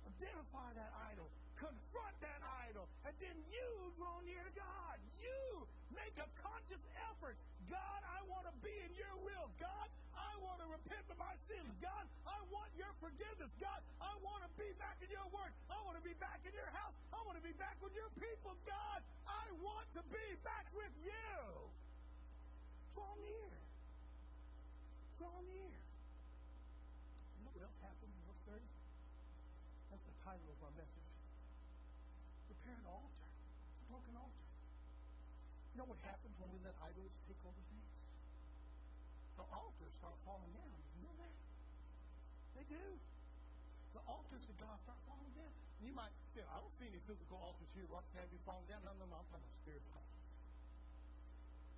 Identify that idol. Confront that idol. And then you draw near to God. You make a conscious effort. God, I want to be in your will. God, I want to repent of my sins. God, I want your forgiveness. God, I want to be back in your word. I want to be back in your house. I want to be back with your people. God, I want to be back with you. Draw near. Draw near. You know what else happens in verse 30? That's the title of my message. Prepare an altar. It's a broken altar. You know what happens when we let idols take over things? The altars start falling down. You know that? They do. The altars of God start falling down. And you might say, I don't see any physical altars here. What have you fallen down? No, no, no. I'm talking about spiritual.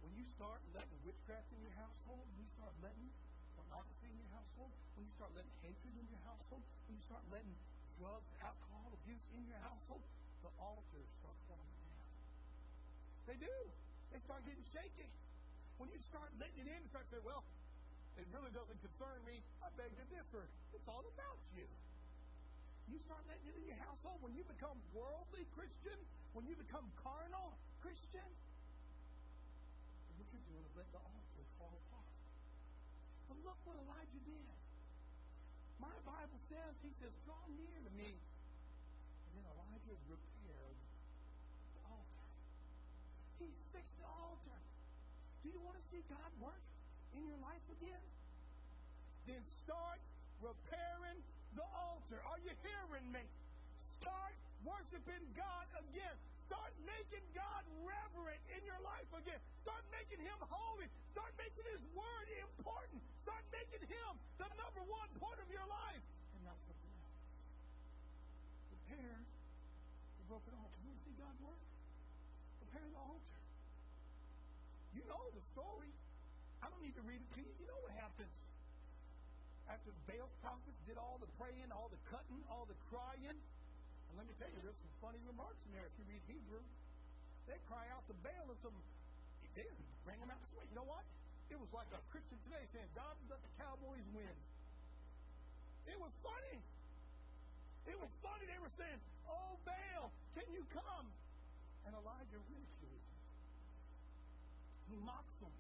When you start letting witchcraft in your household, when you start letting pornography in your household, when you start letting hatred in your household, when you start letting drugs, alcohol abuse in your household, the altars start falling down. They do. They start getting shaky. When you start letting it in, you start saying, well, it really doesn't concern me. I beg to differ. It's all about you. You start letting it in your household when you become worldly Christian, when you become carnal Christian, And what you're doing is letting the altar fall apart. But look what Elijah did. My Bible says, he says, draw near to me. And then Elijah repaired the altar. Fixed the altar. Do you want to see God work in your life again? Then start repairing the altar. Are you hearing me? Start worshiping God again. Start making God reverent in your life again. Start making Him holy. Start making His Word important. Start making Him the number one point of your life. And not something else. Prepare the broken altar. You want to see God work? Story. I don't need to read it to you. You know what happens. After Baal's prophets did all the praying, all the cutting, all the crying, and let me tell you, there's some funny remarks in there if you read Hebrew. They cry out to Baal and some, they bring them out way. You know what? It was like a Christian today saying, God let the Cowboys win. It was funny. It was funny. They were saying, Oh, Baal, can you come? And Elijah them. He mocks them.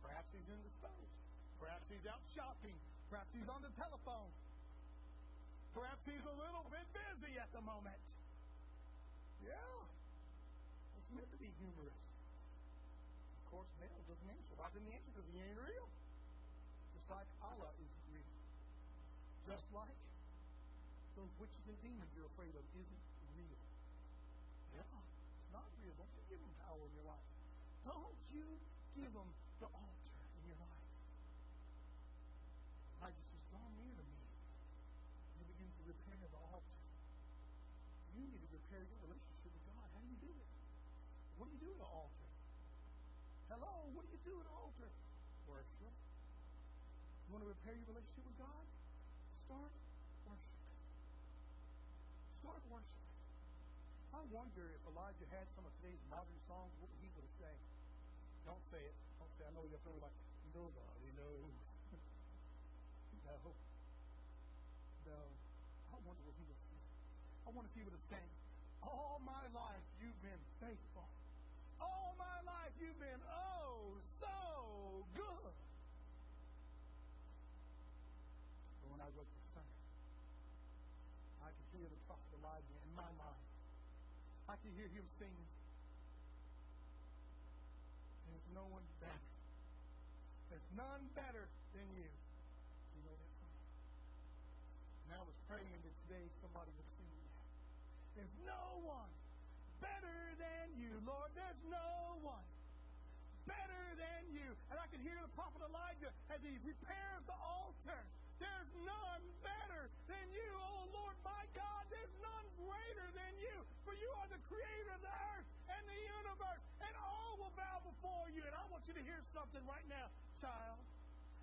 Perhaps he's indisposed. Perhaps he's out shopping. Perhaps he's on the telephone. Perhaps he's a little bit busy at the moment. Yeah. It's meant to be humorous. Of course, Baal doesn't answer. Why didn't he answer? Because he ain't real. Just like Allah is real. Just like those witches and demons you're afraid of isn't real. Yeah, it's not real. Don't you give them power in your life. Don't you give them the altar in your life. Elijah says, draw near to me. You begin to repair the altar. You need to repair your relationship with God. How do you do it? What do you do at the altar? Hello, what do you do at the altar? Worship. You want to repair your relationship with God? Start worshiping. Start worshiping. I wonder if Elijah had some of today's modern songs, what he say it. Don't say. I know you're probably like, nobody knows. no. No. I wonder what he would say. I wonder if he would have sang, All my life you've been faithful. All my life you've been oh so good. But when I wrote the song, I could hear the prophet Elijah in my mind. I can hear him singing. No one better. There's none better than you. You know that song? And I was praying that today somebody would sing that. There's no one better than you, Lord. There's no one better than you. And I can hear the prophet Elijah as he repairs the altar. There's none better than you, oh Lord my God. There's none greater than you. For you are the creator of the earth and the universe, and all will bow before you. And I want you to hear something right now, child.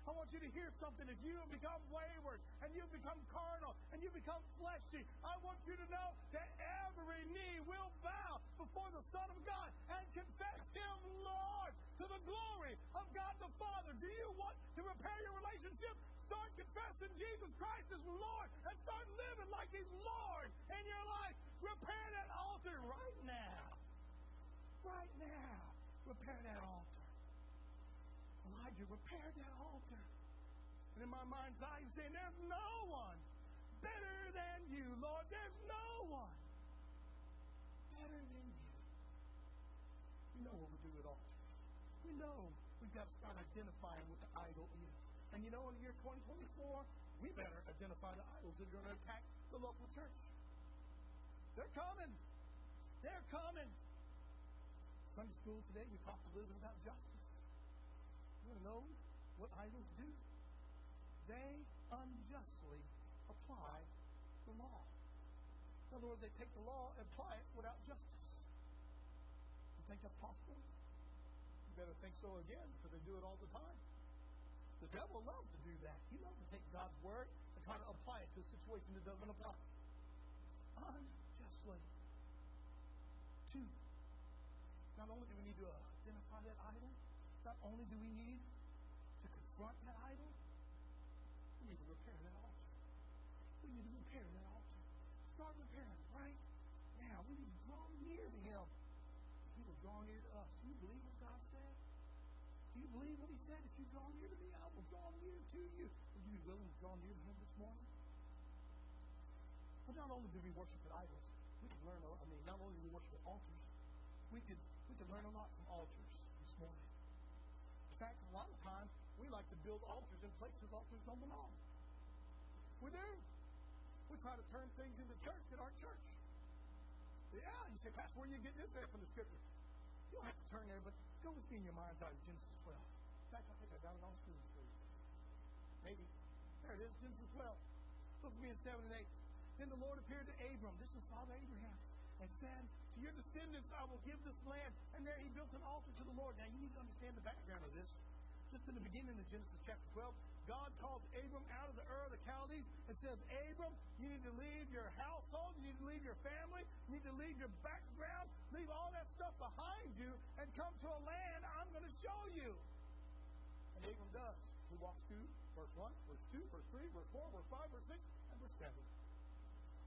I want you to hear something. If you have become wayward and you've become carnal and you become fleshy, I want you to know that every knee will bow before the Son of God and confess Him Lord to the glory of God the Father. Do you want to repair your relationship? Start confessing Jesus Christ as Lord and start living like He's Lord in your life. Repair that altar right now. Right now. Repair that altar. Elijah repaired that altar. And in my mind's eye, he's saying, There's no one better than you, Lord. There's no one better than you. We know what we do with altars. We know we've got to start identifying what the idol is. And you know, in the year 2024, we better identify the idols that are going to attack the local church. They're coming. They're coming. Sunday school today, we talked a little bit about justice. You want to know what idols do? They unjustly apply the law. In other words, they take the law and apply it without justice. You think that's possible? You better think so again, because they do it all the time. The devil loves to do that. He loves to take God's word and try to apply it to a situation that doesn't apply. Unjustly. Two. Not only do we need to identify that idol, not only do we need to confront that idol, we need to repair that altar. We need to repair that altar. Start repairing right now. We need to draw near to Him. He will draw near to us. Do you believe what God said? Do you believe what He said? If you draw near to me, I will draw near to you. Would you be willing to draw near to Him this morning? But not only do we worship at idols, we can learn. I mean, not only do we worship at altars, we could we can learn a lot from altars this morning. In fact, a lot of times we like to build altars in places altars don't belong. We do. We try to turn things into church at our church. Yeah, you say, Pastor, where you get this at from the scripture? You don't have to turn there, but go with me in your mind's eye to Genesis 12. In fact, I think I got it on screen for you. Maybe. There it is, Genesis 12. Look at me in 7 and 8. Then the Lord appeared to Abram. This is Father Abraham and said, To your descendants I will give this land. And there he built an altar to the Lord. Now you need to understand the background of this. Just in the beginning of Genesis chapter 12, God calls Abram out of the Ur of the Chaldees and says, Abram, you need to leave your household, you need to leave your family, you need to leave your background, leave all that stuff behind you, and come to a land I'm going to show you. And Abram does. He walks through verse 1, verse 2, verse 3, verse 4, verse 5, verse 6, and verse 7.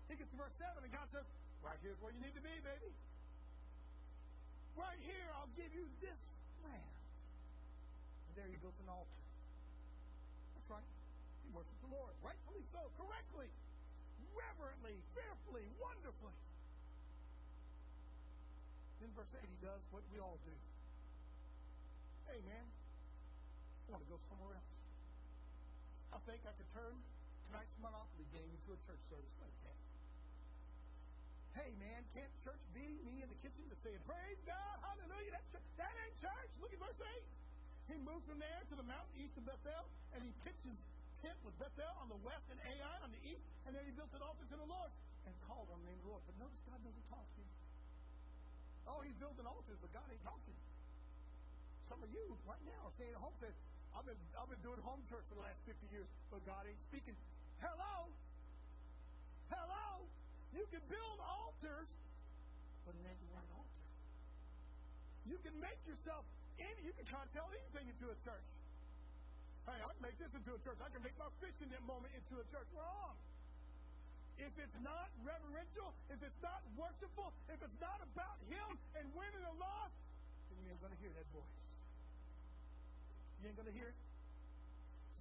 He gets to verse 7, and God says, Right here's where you need to be, baby. Right here, I'll give you this land. And there he built an altar. That's right. He worshipped the Lord. Rightfully so. Correctly. Reverently. Fearfully. Wonderfully. In verse 8, he does what we all do. Hey, man. I want to go somewhere else. I think I could turn tonight's Monopoly game into a church service, can't. Hey, man, can't church be me in the kitchen to say, Praise God, hallelujah? That, that ain't church. Look at verse 8. He moved from there to the mountain east of Bethel, and he pitched his tent with Bethel on the west and Ai on the east, and then he built an altar to the Lord and called on the name of the Lord. But notice God doesn't talk to him. Oh, he's building altars, but God ain't talking. Some of you right now are saying home, saying, I've been, I've been doing home church for the last 50 years, but God ain't speaking. Hello? Hello? You can build altars, but it ain't the right altar. You can make yourself any, you can try to tell anything into a church. Hey, I can make this into a church. I can make my fishing that moment into a church. Wrong. If it's not reverential, if it's not worshipful, if it's not about Him and winning the lost, then you ain't going to hear that voice. You ain't going to hear it.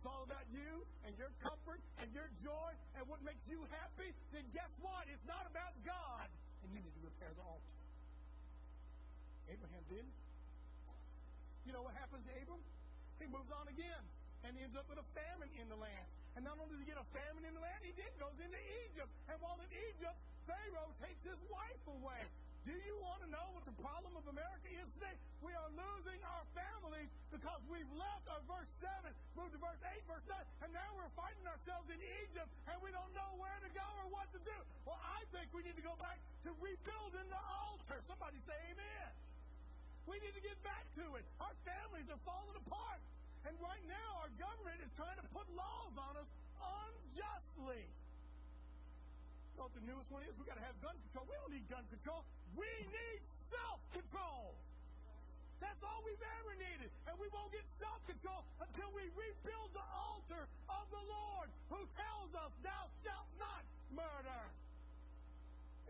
It's all about you and your comfort and your joy and what makes you happy. Then guess what? It's not about God. And you need to repair the altar. Abraham did. You know what happens to Abram? He moves on again and ends up with a famine in the land. And not only does he get a famine in the land, he then goes into Egypt. And while in Egypt, Pharaoh takes his wife away. Do you want to know what the problem of America is today? We are losing our families because we've left our verse 7, moved to verse 8, verse 9, and now we're fighting ourselves in Egypt and we don't know where to go or what to do. Well, I think we need to go back to rebuilding the altar. Somebody say amen. We need to get back to it. Our families are falling apart. And right now, our government is trying to put laws on us unjustly. What the newest one is? We've got to have gun control. We don't need gun control. We need self control. That's all we've ever needed. And we won't get self control until we rebuild the altar of the Lord who tells us, Thou shalt not murder.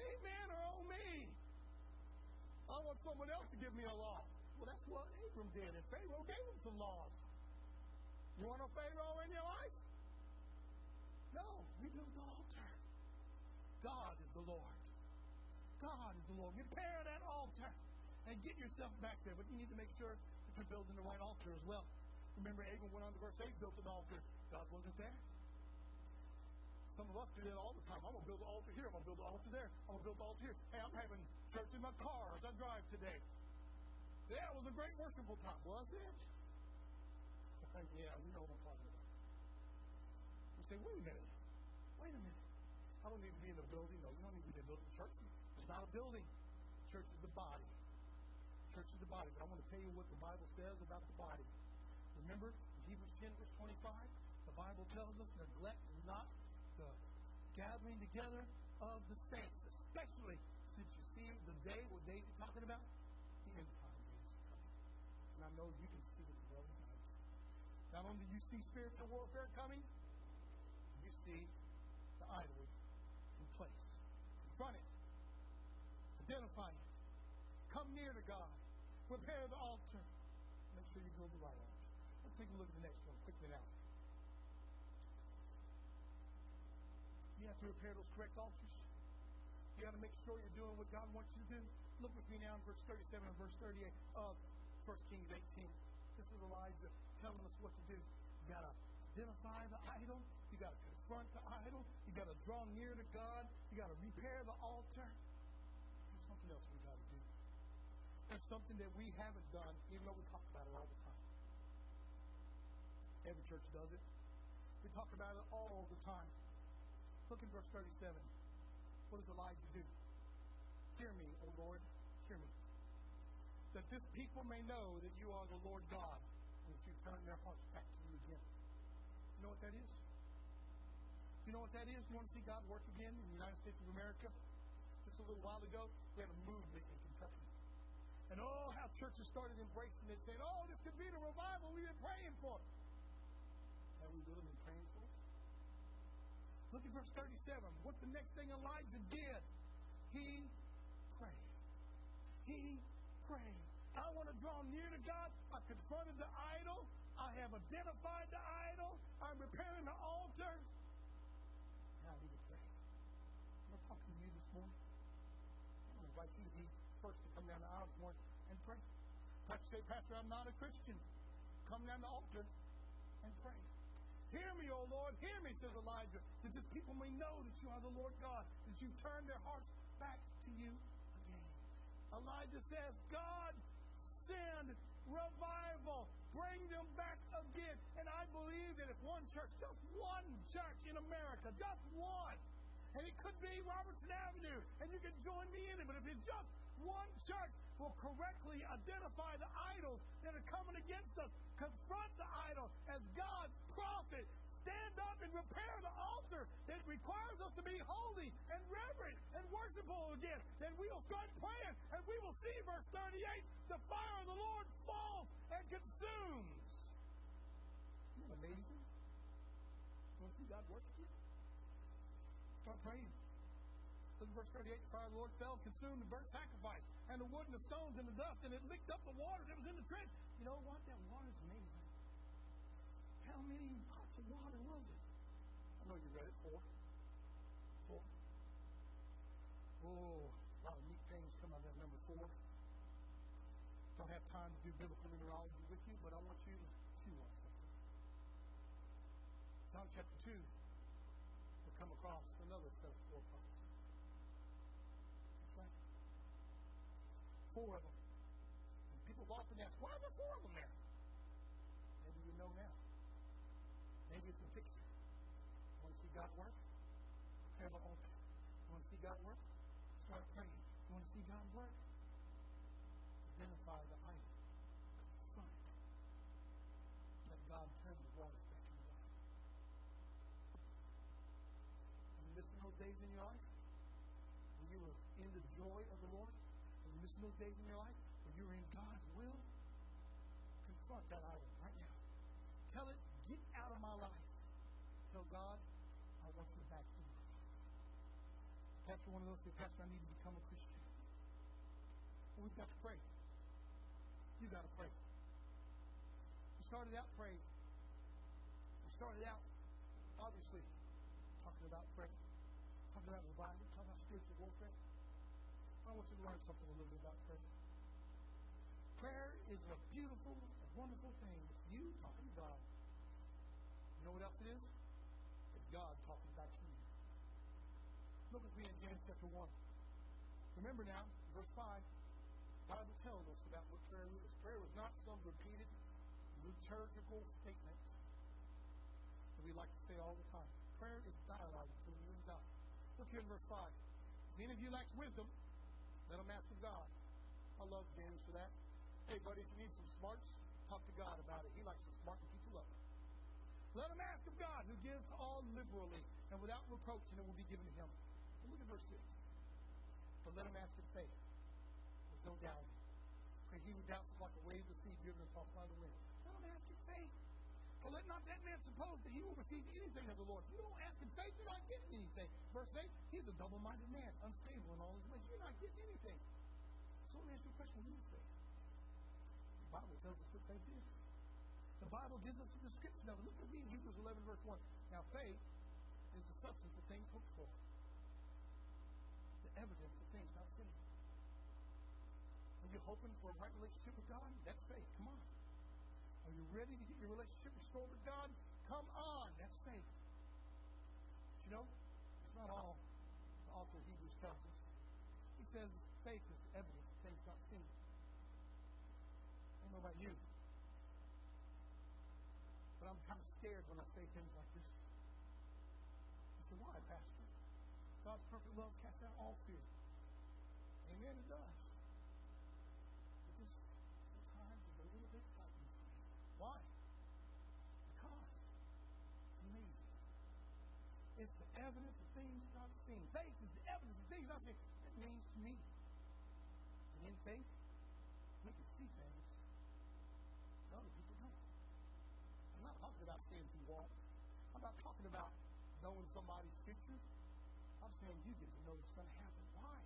Amen or oh me. I want someone else to give me a law. Well, that's what Abram did, and Pharaoh gave him some laws. You want a Pharaoh in your life? No, rebuild the altar. God is the Lord. God is the Lord. Repair that altar and get yourself back there. But you need to make sure that you're building the right altar as well. Remember, Abram went on to verse 8, built an altar. God wasn't there. Some of us do that all the time. I'm going to build an altar here. I'm going to build an altar there. I'm going to build an altar here. Hey, I'm having church in my car as I drive today. Yeah, it was a great worshipful time, was it? yeah, we know what I'm talking about. You say, wait a minute. Wait a minute. I don't need to be in a building. No, you don't need to be in a building. Church is not a building. Church is the body. Church is the body. But I want to tell you what the Bible says about the body. Remember, Hebrews 10, verse 25, the Bible tells us, neglect not the gathering together of the saints, especially since you see the day, what day is talking about? The end time. And I know you can see it well. Not only do you see spiritual warfare coming, you see the idol in place. Confront it. Identify it. Come near to God. Prepare the altar. Make sure you build the right altar. Let's take a look at the next one quickly now. You have to repair those correct altars. You got to make sure you're doing what God wants you to do. Look with me now in verse 37 and verse 38 of 1 Kings 18. This is Elijah telling us what to do. You got to identify the idol. You got to confront the idol. You got to draw near to God. You got to repair the altar. There's something else we got to do. There's something that we haven't done, even though we talk about it all the time. Every church does it. We talk about it all the time. Look at verse 37. What does Elijah do? Hear me, O Lord, hear me. That this people may know that you are the Lord God, and that you turn their hearts back to you again. You know what that is? You know what that is? You want to see God work again in the United States of America? Just a little while ago, we had a movement in Kentucky. And oh, how churches started embracing it, saying, oh, this could be the revival we've been praying for. Have we really been praying for it? Look at verse 37. What's the next thing Elijah did? He prayed. He prayed. I want to draw near to God. I confronted the idol. I have identified the idol. I'm repairing the altar. Now I need to pray. I'm going to talk to you this morning. I'm going to invite you to be first to come down the aisle this morning and pray. Perhaps say, Pastor, I'm not a Christian. Come down the altar and pray. Hear me, O Lord, hear me, says Elijah, that this people may know that you are the Lord God, that you turn their hearts back to you again. Elijah says, God, send revival. Bring them back again. And I believe that if one church, just one church in America, just one, and it could be Robertson Avenue, and you can join me in it, but if it's just one church will correctly identify the idols that are coming against us, confront the idol as God's prophet, stand up and repair the altar that requires us to be holy and reverent and worshipful again. Then we will start praying and we will see, verse 38, the fire of the Lord falls and consumes. Isn't that amazing? You want to see God work? Start praying. Look verse 38. The fire of the Lord fell, consumed the burnt sacrifice, and the wood and the stones and the dust, and it licked up the water that was in the trench. You know what? That water is amazing. How many pots of water was it? I know you read it. Four. Four. Oh, a lot of neat things come out of that number four. don't have time to do biblical numerology with you, but I want you to chew on something. John chapter 2, we'll come across another set of four prophets. That's right. Four of them. And people often ask, why are there four of them there? Maybe you know now. Maybe it's a picture. You want to see God work? Prepare the altar. You want to see God work? Start praying. You want to see God work? Identify the idol. Front. Let God turn the waters back into wine. You missing those days in your life? When you were in the joy of the Lord? Missing those days in your life? When you were in God's will? Confront that idol right now. Tell it, get out of my life. Tell God, I want you back in. Pastor, one of those say, Pastor, I need to become a Christian. Well, we've got to pray. You got to pray. We started out praying. We started out, obviously, talking about prayer, talking about revival, talking about spiritual warfare. I want you to learn something a little bit about prayer. Prayer is a beautiful, wonderful thing. It's you talking to God. You know what else it is? It's God talking back to you. Look with me in James chapter 1. Remember now, verse 5, the Bible tells us about what prayer is. Prayer was not some repeated liturgical statement that we like to say all the time. Prayer is dialogue between you and God. Look here in verse 5. If any of you lacks wisdom, let him ask of God. I love James for that. Hey, buddy, if you need some smarts, talk to God about it. He likes to smarten people up. Let him ask of God, who gives all liberally and without reproach, and it will be given to him. And look at verse 6. But let him ask in faith. There's no doubt. For he who doubts is like a wave of the sea driven tossed by the wind. Let him ask in faith. For let not that man suppose that he will receive anything of the Lord. If you don't ask in faith, you're not getting anything. Verse 8, he's a double minded man, unstable in all his ways. You're not getting anything. So let me ask you a question. Is faith? The Bible tells us what faith is. The Bible gives us a description of it. Look at me in Hebrews 11, verse 1. Now, faith is the substance of things hoped for, the evidence of things not seen. Are you hoping for a right relationship with God? That's faith. Come on. Are you ready to get your relationship restored with God? Come on. That's faith. But you know, it's not all the author of Hebrews tells us. He says faith is evidence of things not seen. I don't know about you, but I'm kind of scared when I say things like this. You say, why, Pastor? God's perfect love casts out all fear. Amen, it does. But just sometimes it's a little bit frightening for me. Why? Because it's amazing. It's the evidence of things not seen. Faith is the evidence of things not seen. It means to me. And in faith, we can see things that other people don't. I'm not talking about seeing through walls. I'm not talking about knowing somebody's future. I'm saying you get to know what's going to happen. Why?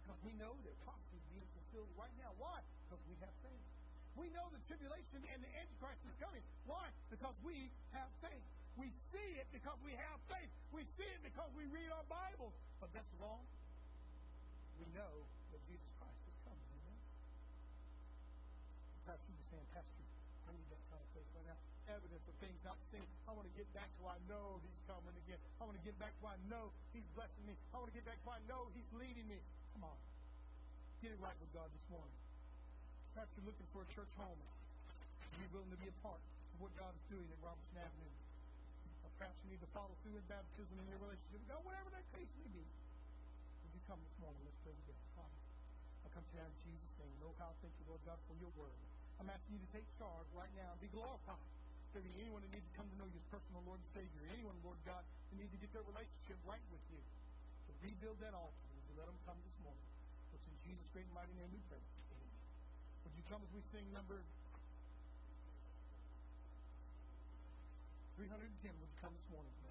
Because we know that prophecy is being fulfilled right now. Why? Because we have faith. We know the tribulation and the Antichrist is coming. Why? Because we have faith. We see it because we have faith. We see it because we read our Bible. But that's wrong. We know that Jesus Christ is coming. Amen? Perhaps you saying, Pastor, I need that kind of faith right now. Evidence of things not seen. I want to get back to where I know He's coming again. I want to get back to I know He's blessing me. I want to get back to I know He's leading me. Come on. Get it right with God this morning. Perhaps you're looking for a church home. You're willing to be a part of what God is doing at Robertson Avenue. Or perhaps you need to follow through in baptism in your relationship with God, whatever that case may be. Would you come this morning? Let's pray together. Father, I come to you in Jesus' name. Know how thank you, Lord God, for your word. I'm asking you to take charge right now and be glorified. There be anyone that needs to come to know you as personal Lord and Savior, anyone, Lord God, that needs to get their relationship right with you, to rebuild that altar, let them come this morning? It's in Jesus' great mighty name we pray. Would you come as we sing number 310? Would you come this morning?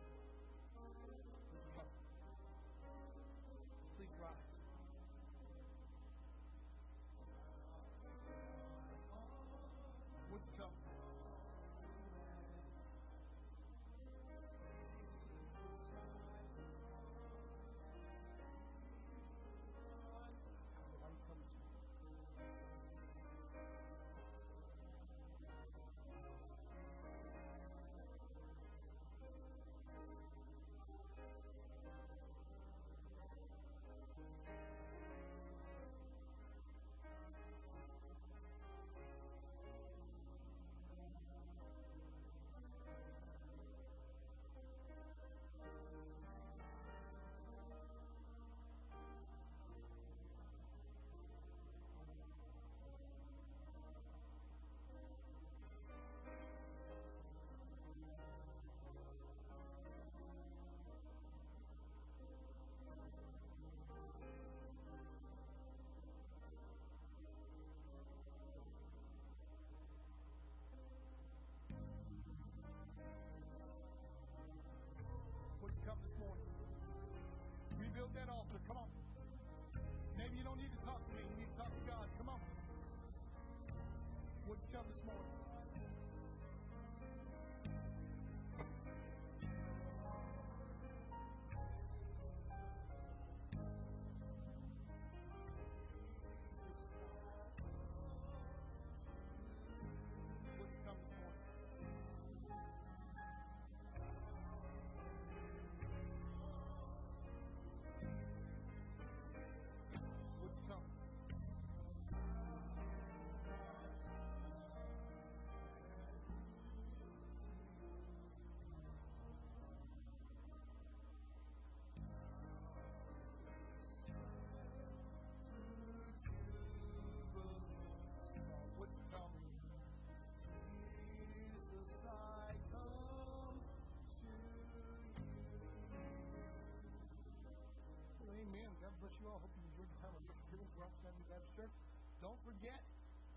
Don't forget,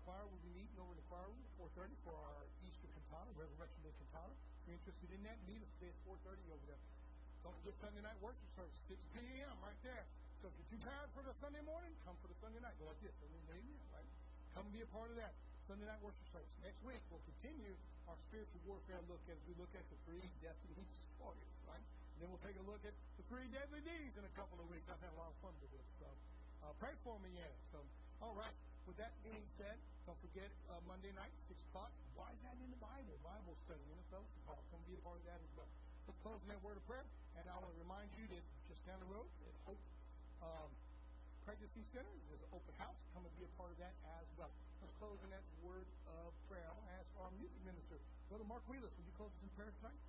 choir will be meeting over in the choir room at 4.30 for our Easter cantata, Resurrection Day cantata. If you're interested in that, meet us today at 4.30 over there. Don't forget Sunday night worship service, 6 p.m. right there. So if you're too tired for the Sunday morning, come for the Sunday night. Go like this. Amen, right? Come and be a part of that. Sunday night worship service. Next week, we'll continue our spiritual warfare look as we look at the three destiny warriors, right? And then we'll take a look at the three deadly deeds in a couple of weeks. I've had a lot of fun with it. So uh, pray for me, yeah. So, all right. With that being said, don't forget uh, Monday night, 6 o'clock. Why is that in the Bible? Bible study in the fellowship hall. Come be a part of that as well. Let's close in that word of prayer. And I want to remind you that just down the road at Hope um, Pregnancy Center, there's an open house. Come and be a part of that as well. Let's close in that word of prayer. I want to ask our music minister, Brother Mark Wheelis, would you close us in prayer tonight?